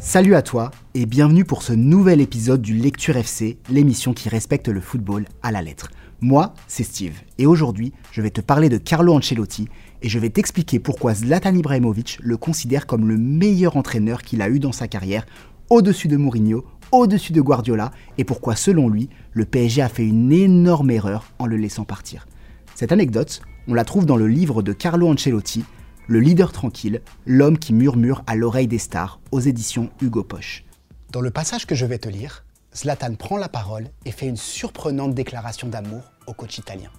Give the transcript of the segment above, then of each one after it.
Salut à toi et bienvenue pour ce nouvel épisode du Lecture FC, l'émission qui respecte le football à la lettre. Moi, c'est Steve et aujourd'hui, je vais te parler de Carlo Ancelotti et je vais t'expliquer pourquoi Zlatan Ibrahimovic le considère comme le meilleur entraîneur qu'il a eu dans sa carrière, au-dessus de Mourinho, au-dessus de Guardiola et pourquoi selon lui, le PSG a fait une énorme erreur en le laissant partir. Cette anecdote, on la trouve dans le livre de Carlo Ancelotti, Le leader tranquille, l'homme qui murmure à l'oreille des stars, aux éditions Hugo Poche. Dans le passage que je vais te lire, Zlatan prend la parole et fait une surprenante déclaration d'amour au coach italien.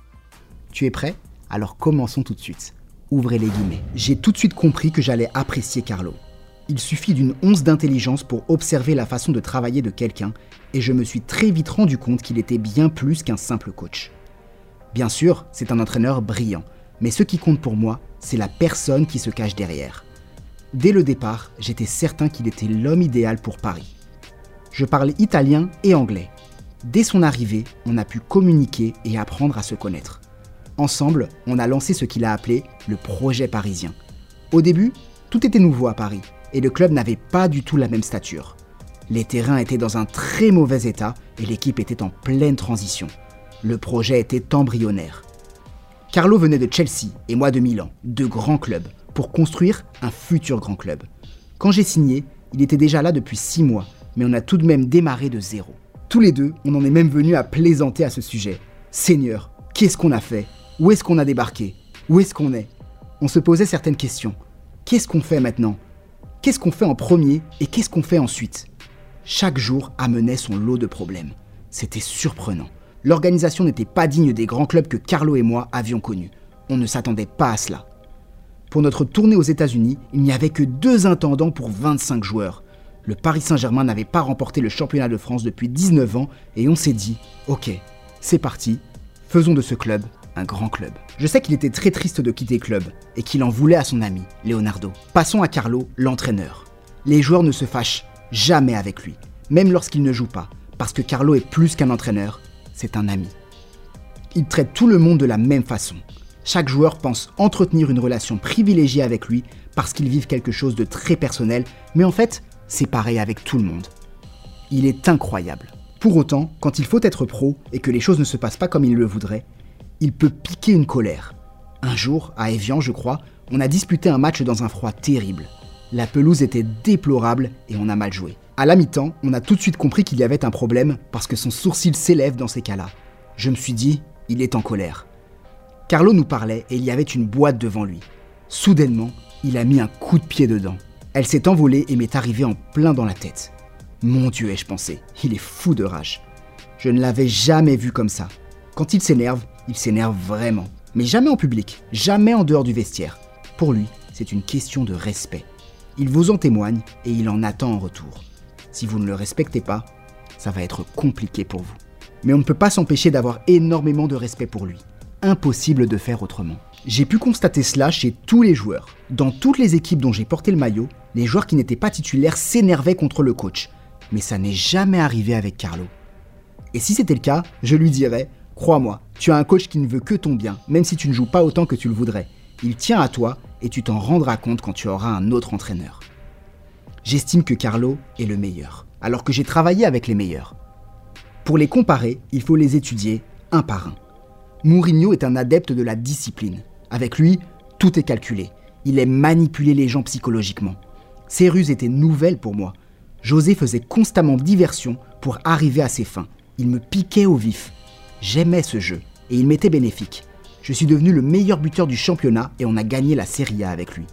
Tu es prêt? Alors commençons tout de suite. Ouvrez les guillemets. J'ai tout de suite compris que j'allais apprécier Carlo. Il suffit d'une once d'intelligence pour observer la façon de travailler de quelqu'un, et je me suis très vite rendu compte qu'il était bien plus qu'un simple coach. Bien sûr, c'est un entraîneur brillant, mais ce qui compte pour moi, c'est la personne qui se cache derrière. Dès le départ, j'étais certain qu'il était l'homme idéal pour Paris. Je parle italien et anglais. Dès son arrivée, on a pu communiquer et apprendre à se connaître. Ensemble, on a lancé ce qu'il a appelé le projet parisien. Au début, tout était nouveau à Paris et le club n'avait pas du tout la même stature. Les terrains étaient dans un très mauvais état et l'équipe était en pleine transition. Le projet était embryonnaire. Carlo venait de Chelsea et moi de Milan, deux grands clubs, pour construire un futur grand club. Quand j'ai signé, il était déjà là depuis six mois, mais on a tout de même démarré de zéro. Tous les deux, on en est même venu à plaisanter à ce sujet. Seigneur, qu'est-ce qu'on a fait? Où est-ce qu'on a débarqué? Où est-ce qu'on est? On se posait certaines questions. Qu'est-ce qu'on fait maintenant? Qu'est-ce qu'on fait en premier et qu'est-ce qu'on fait ensuite? Chaque jour amenait son lot de problèmes. C'était surprenant. L'organisation n'était pas digne des grands clubs que Carlo et moi avions connus. On ne s'attendait pas à cela. Pour notre tournée aux États-Unis, il n'y avait que deux intendants pour 25 joueurs. Le Paris Saint-Germain n'avait pas remporté le championnat de France depuis 19 ans et on s'est dit, ok, c'est parti, faisons de ce club un grand club. Je sais qu'il était très triste de quitter le club et qu'il en voulait à son ami, Leonardo. Passons à Carlo, l'entraîneur. Les joueurs ne se fâchent jamais avec lui, même lorsqu'il ne joue pas, parce que Carlo est plus qu'un entraîneur, c'est un ami. Il traite tout le monde de la même façon. Chaque joueur pense entretenir une relation privilégiée avec lui parce qu'ils vivent quelque chose de très personnel, mais en fait, c'est pareil avec tout le monde. Il est incroyable. Pour autant, quand il faut être pro et que les choses ne se passent pas comme il le voudrait, il peut piquer une colère. Un jour, à Evian, je crois, on a disputé un match dans un froid terrible. La pelouse était déplorable et on a mal joué. À la mi-temps, on a tout de suite compris qu'il y avait un problème parce que son sourcil s'élève dans ces cas-là. Je me suis dit, il est en colère. Carlo nous parlait et il y avait une boîte devant lui. Soudainement, il a mis un coup de pied dedans. Elle s'est envolée et m'est arrivée en plein dans la tête. Mon Dieu, ai-je pensé, il est fou de rage. Je ne l'avais jamais vu comme ça. Quand il s'énerve, il s'énerve vraiment. Mais jamais en public, jamais en dehors du vestiaire. Pour lui, c'est une question de respect. Il vous en témoigne et il en attend en retour. Si vous ne le respectez pas, ça va être compliqué pour vous. Mais on ne peut pas s'empêcher d'avoir énormément de respect pour lui. Impossible de faire autrement. J'ai pu constater cela chez tous les joueurs. Dans toutes les équipes dont j'ai porté le maillot, les joueurs qui n'étaient pas titulaires s'énervaient contre le coach. Mais ça n'est jamais arrivé avec Carlo. Et si c'était le cas, je lui dirais Crois-moi, tu as un coach qui ne veut que ton bien, même si tu ne joues pas autant que tu le voudrais. Il tient à toi et tu t'en rendras compte quand tu auras un autre entraîneur. J'estime que Carlo est le meilleur, alors que j'ai travaillé avec les meilleurs. Pour les comparer, il faut les étudier un par un. Mourinho est un adepte de la discipline. Avec lui, tout est calculé. Il aime manipuler les gens psychologiquement. Ses ruses étaient nouvelles pour moi. José faisait constamment diversion pour arriver à ses fins. Il me piquait au vif. J'aimais ce jeu et il m'était bénéfique. Je suis devenu le meilleur buteur du championnat et on a gagné la Serie A avec lui.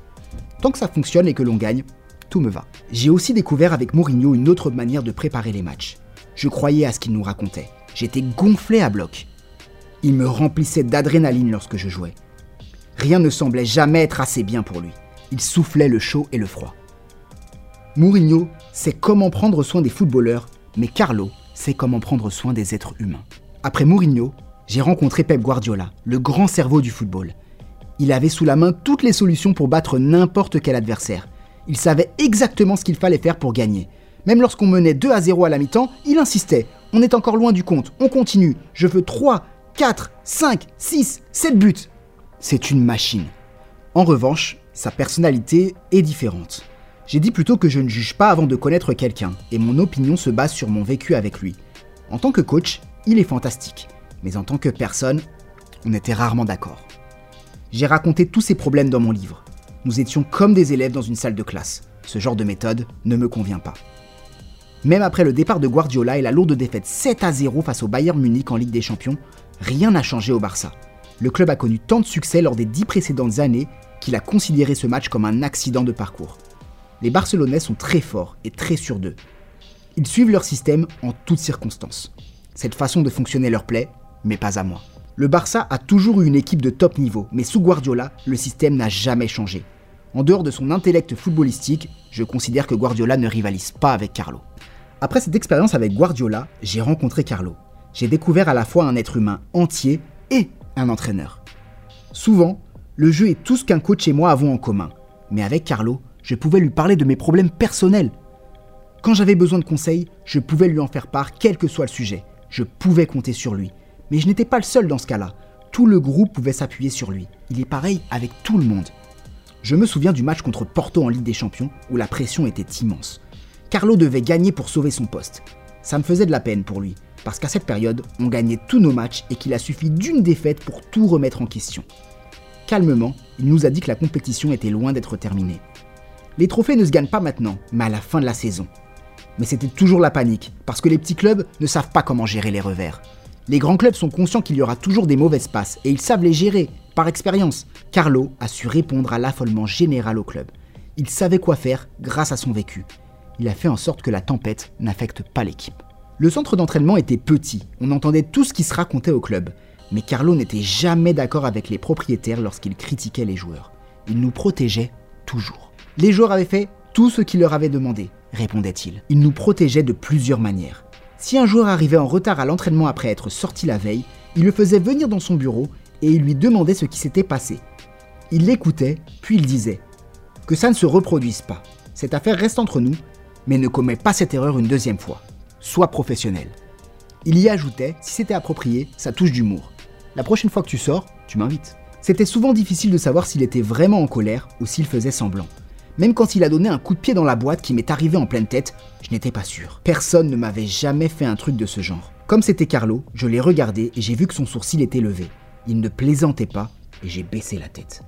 Tant que ça fonctionne et que l'on gagne, tout me va. J'ai aussi découvert avec Mourinho une autre manière de préparer les matchs. Je croyais à ce qu'il nous racontait. J'étais gonflé à bloc. Il me remplissait d'adrénaline lorsque je jouais. Rien ne semblait jamais être assez bien pour lui. Il soufflait le chaud et le froid. Mourinho sait comment prendre soin des footballeurs, mais Carlo sait comment prendre soin des êtres humains. Après Mourinho, j'ai rencontré Pep Guardiola, le grand cerveau du football. Il avait sous la main toutes les solutions pour battre n'importe quel adversaire. Il savait exactement ce qu'il fallait faire pour gagner. Même lorsqu'on menait 2 à 0 à la mi-temps, il insistait. On est encore loin du compte, on continue. Je veux 3, 4, 5, 6, 7 buts. C'est une machine. En revanche, sa personnalité est différente. J'ai dit plutôt que je ne juge pas avant de connaître quelqu'un, et mon opinion se base sur mon vécu avec lui. En tant que coach, il est fantastique, mais en tant que personne, on était rarement d'accord. J'ai raconté tous ces problèmes dans mon livre. Nous étions comme des élèves dans une salle de classe. Ce genre de méthode ne me convient pas. Même après le départ de Guardiola et la lourde défaite 7 à 0 face au Bayern Munich en Ligue des Champions, rien n'a changé au Barça. Le club a connu tant de succès lors des dix précédentes années qu'il a considéré ce match comme un accident de parcours. Les Barcelonais sont très forts et très sûrs d'eux. Ils suivent leur système en toutes circonstances. Cette façon de fonctionner leur plaît, mais pas à moi. Le Barça a toujours eu une équipe de top niveau, mais sous Guardiola, le système n'a jamais changé. En dehors de son intellect footballistique, je considère que Guardiola ne rivalise pas avec Carlo. Après cette expérience avec Guardiola, j'ai rencontré Carlo. J'ai découvert à la fois un être humain entier et un entraîneur. Souvent, le jeu est tout ce qu'un coach et moi avons en commun. Mais avec Carlo, je pouvais lui parler de mes problèmes personnels. Quand j'avais besoin de conseils, je pouvais lui en faire part quel que soit le sujet. Je pouvais compter sur lui. Mais je n'étais pas le seul dans ce cas-là. Tout le groupe pouvait s'appuyer sur lui. Il est pareil avec tout le monde. Je me souviens du match contre Porto en Ligue des Champions où la pression était immense. Carlo devait gagner pour sauver son poste. Ça me faisait de la peine pour lui, parce qu'à cette période, on gagnait tous nos matchs et qu'il a suffi d'une défaite pour tout remettre en question. Calmement, il nous a dit que la compétition était loin d'être terminée. Les trophées ne se gagnent pas maintenant, mais à la fin de la saison. Mais c'était toujours la panique, parce que les petits clubs ne savent pas comment gérer les revers. Les grands clubs sont conscients qu'il y aura toujours des mauvaises passes et ils savent les gérer, par expérience. Carlo a su répondre à l'affolement général au club. Il savait quoi faire grâce à son vécu. Il a fait en sorte que la tempête n'affecte pas l'équipe. Le centre d'entraînement était petit, on entendait tout ce qui se racontait au club, mais Carlo n'était jamais d'accord avec les propriétaires lorsqu'il critiquait les joueurs. Il nous protégeait toujours. Les joueurs avaient fait tout ce qu'il leur avait demandé, répondait-il. Il nous protégeait de plusieurs manières. Si un joueur arrivait en retard à l'entraînement après être sorti la veille, il le faisait venir dans son bureau et il lui demandait ce qui s'était passé. Il l'écoutait, puis il disait Que ça ne se reproduise pas. Cette affaire reste entre nous, mais ne commets pas cette erreur une deuxième fois. Sois professionnel. Il y ajoutait Si c'était approprié, ça touche d'humour. La prochaine fois que tu sors, tu m'invites. C'était souvent difficile de savoir s'il était vraiment en colère ou s'il faisait semblant. Même quand il a donné un coup de pied dans la boîte qui m'est arrivé en pleine tête, je n'étais pas sûr. Personne ne m'avait jamais fait un truc de ce genre. Comme c'était Carlo, je l'ai regardé et j'ai vu que son sourcil était levé. Il ne plaisantait pas et j'ai baissé la tête.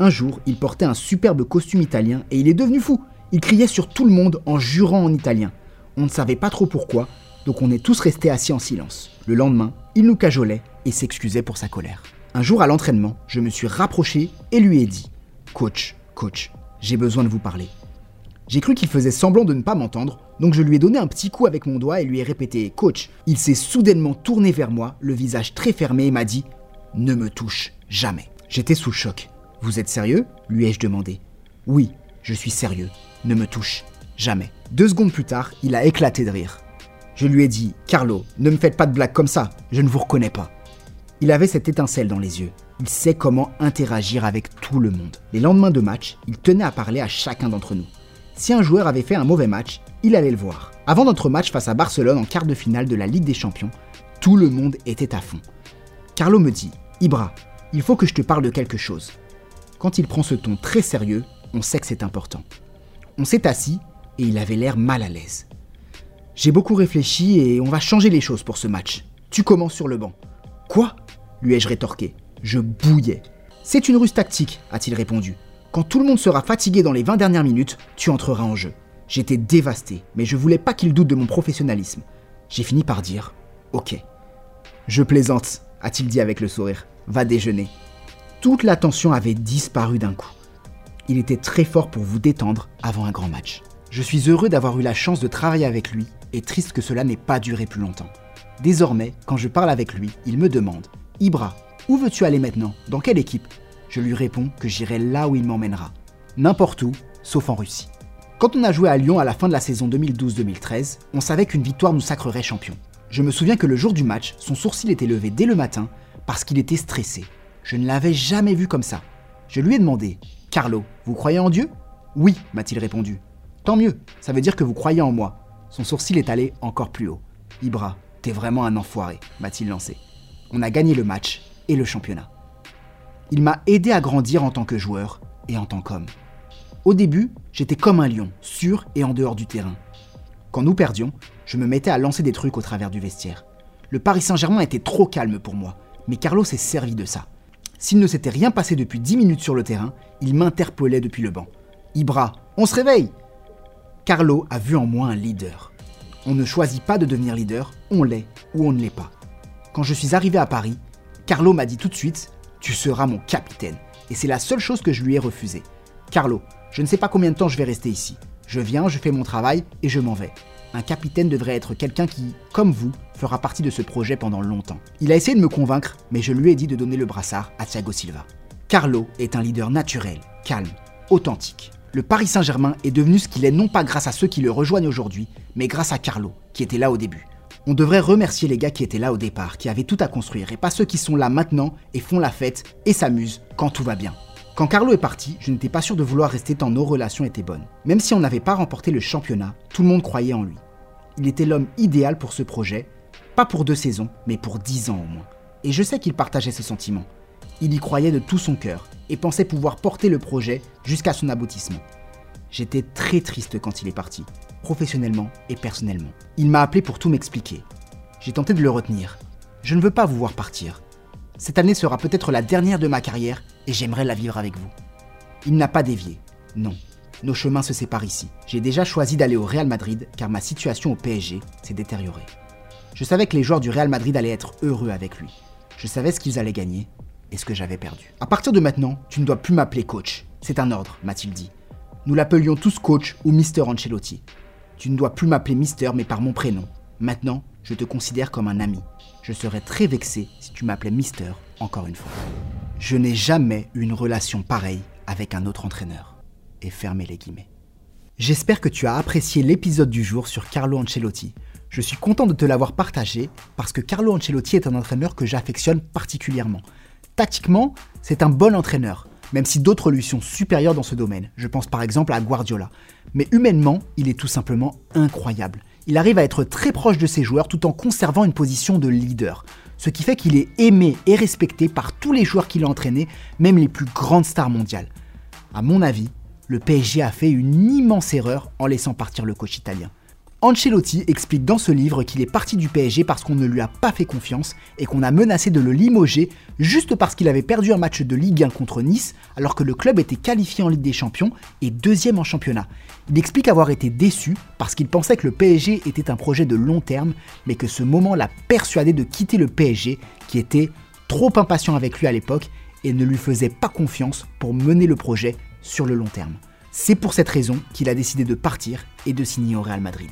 Un jour, il portait un superbe costume italien et il est devenu fou. Il criait sur tout le monde en jurant en italien. On ne savait pas trop pourquoi, donc on est tous restés assis en silence. Le lendemain, il nous cajolait et s'excusait pour sa colère. Un jour à l'entraînement, je me suis rapproché et lui ai dit Coach, coach, j'ai besoin de vous parler. J'ai cru qu'il faisait semblant de ne pas m'entendre, donc je lui ai donné un petit coup avec mon doigt et lui ai répété Coach. Il s'est soudainement tourné vers moi, le visage très fermé, et m'a dit Ne me touche jamais. J'étais sous choc. Vous êtes sérieux? lui ai-je demandé. Oui, je suis sérieux. Ne me touche jamais. Deux secondes plus tard, il a éclaté de rire. Je lui ai dit Carlo, ne me faites pas de blagues comme ça, je ne vous reconnais pas. Il avait cette étincelle dans les yeux. Il sait comment interagir avec tout le monde. Les lendemains de match, il tenait à parler à chacun d'entre nous. Si un joueur avait fait un mauvais match, il allait le voir. Avant notre match face à Barcelone en quart de finale de la Ligue des Champions, tout le monde était à fond. Carlo me dit Ibra, il faut que je te parle de quelque chose. Quand il prend ce ton très sérieux, on sait que c'est important. On s'est assis et il avait l'air mal à l'aise. J'ai beaucoup réfléchi et on va changer les choses pour ce match. Tu commences sur le banc. Quoi? Lui ai-je rétorqué. Je bouillais. C'est une ruse tactique, a-t-il répondu. Quand tout le monde sera fatigué dans les 20 dernières minutes, tu entreras en jeu. J'étais dévasté, mais je voulais pas qu'il doute de mon professionnalisme. J'ai fini par dire Ok. Je plaisante, a-t-il dit avec le sourire. Va déjeuner. Toute la tension avait disparu d'un coup. Il était très fort pour vous détendre avant un grand match. Je suis heureux d'avoir eu la chance de travailler avec lui et triste que cela n'ait pas duré plus longtemps. Désormais, quand je parle avec lui, il me demande Ibra, où veux-tu aller maintenant? Dans quelle équipe? Je lui réponds que j'irai là où il m'emmènera. N'importe où, sauf en Russie. Quand on a joué à Lyon à la fin de la saison 2012-2013, on savait qu'une victoire nous sacrerait champion. Je me souviens que le jour du match, son sourcil était levé dès le matin parce qu'il était stressé. Je ne l'avais jamais vu comme ça. Je lui ai demandé Carlo, vous croyez en Dieu Oui, m'a-t-il répondu. Tant mieux, ça veut dire que vous croyez en moi. Son sourcil est allé encore plus haut. Ibra, t'es vraiment un enfoiré, m'a-t-il lancé on a gagné le match et le championnat. Il m'a aidé à grandir en tant que joueur et en tant qu'homme. Au début, j'étais comme un lion, sûr et en dehors du terrain. Quand nous perdions, je me mettais à lancer des trucs au travers du vestiaire. Le Paris Saint-Germain était trop calme pour moi, mais Carlo s'est servi de ça. S'il ne s'était rien passé depuis 10 minutes sur le terrain, il m'interpellait depuis le banc. Ibra, on se réveille Carlo a vu en moi un leader. On ne choisit pas de devenir leader, on l'est ou on ne l'est pas. Quand je suis arrivé à Paris, Carlo m'a dit tout de suite Tu seras mon capitaine. Et c'est la seule chose que je lui ai refusée. Carlo, je ne sais pas combien de temps je vais rester ici. Je viens, je fais mon travail et je m'en vais. Un capitaine devrait être quelqu'un qui, comme vous, fera partie de ce projet pendant longtemps. Il a essayé de me convaincre, mais je lui ai dit de donner le brassard à Thiago Silva. Carlo est un leader naturel, calme, authentique. Le Paris Saint-Germain est devenu ce qu'il est non pas grâce à ceux qui le rejoignent aujourd'hui, mais grâce à Carlo, qui était là au début. On devrait remercier les gars qui étaient là au départ, qui avaient tout à construire, et pas ceux qui sont là maintenant et font la fête et s'amusent quand tout va bien. Quand Carlo est parti, je n'étais pas sûr de vouloir rester tant nos relations étaient bonnes. Même si on n'avait pas remporté le championnat, tout le monde croyait en lui. Il était l'homme idéal pour ce projet, pas pour deux saisons, mais pour dix ans au moins. Et je sais qu'il partageait ce sentiment. Il y croyait de tout son cœur et pensait pouvoir porter le projet jusqu'à son aboutissement. J'étais très triste quand il est parti, professionnellement et personnellement. Il m'a appelé pour tout m'expliquer. J'ai tenté de le retenir. Je ne veux pas vous voir partir. Cette année sera peut-être la dernière de ma carrière et j'aimerais la vivre avec vous. Il n'a pas dévié. Non. Nos chemins se séparent ici. J'ai déjà choisi d'aller au Real Madrid car ma situation au PSG s'est détériorée. Je savais que les joueurs du Real Madrid allaient être heureux avec lui. Je savais ce qu'ils allaient gagner et ce que j'avais perdu. À partir de maintenant, tu ne dois plus m'appeler coach. C'est un ordre, m'a-t-il dit. Nous l'appelions tous coach ou Mister Ancelotti. Tu ne dois plus m'appeler Mister mais par mon prénom. Maintenant, je te considère comme un ami. Je serais très vexé si tu m'appelais Mister encore une fois. Je n'ai jamais eu une relation pareille avec un autre entraîneur. Et fermez les guillemets. J'espère que tu as apprécié l'épisode du jour sur Carlo Ancelotti. Je suis content de te l'avoir partagé parce que Carlo Ancelotti est un entraîneur que j'affectionne particulièrement. Tactiquement, c'est un bon entraîneur, même si d'autres lui sont supérieurs dans ce domaine. Je pense par exemple à Guardiola. Mais humainement, il est tout simplement incroyable. Il arrive à être très proche de ses joueurs tout en conservant une position de leader ce qui fait qu'il est aimé et respecté par tous les joueurs qu'il a entraînés, même les plus grandes stars mondiales. À mon avis, le PSG a fait une immense erreur en laissant partir le coach italien. Ancelotti explique dans ce livre qu'il est parti du PSG parce qu'on ne lui a pas fait confiance et qu'on a menacé de le limoger juste parce qu'il avait perdu un match de Ligue 1 contre Nice alors que le club était qualifié en Ligue des Champions et deuxième en championnat. Il explique avoir été déçu parce qu'il pensait que le PSG était un projet de long terme mais que ce moment l'a persuadé de quitter le PSG qui était trop impatient avec lui à l'époque et ne lui faisait pas confiance pour mener le projet sur le long terme. C'est pour cette raison qu'il a décidé de partir et de signer au Real Madrid.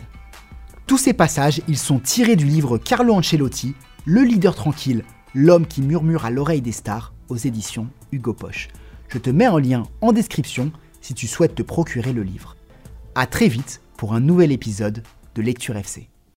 Tous ces passages, ils sont tirés du livre Carlo Ancelotti, Le leader tranquille, l'homme qui murmure à l'oreille des stars, aux éditions Hugo Poche. Je te mets en lien en description si tu souhaites te procurer le livre. A très vite pour un nouvel épisode de Lecture FC.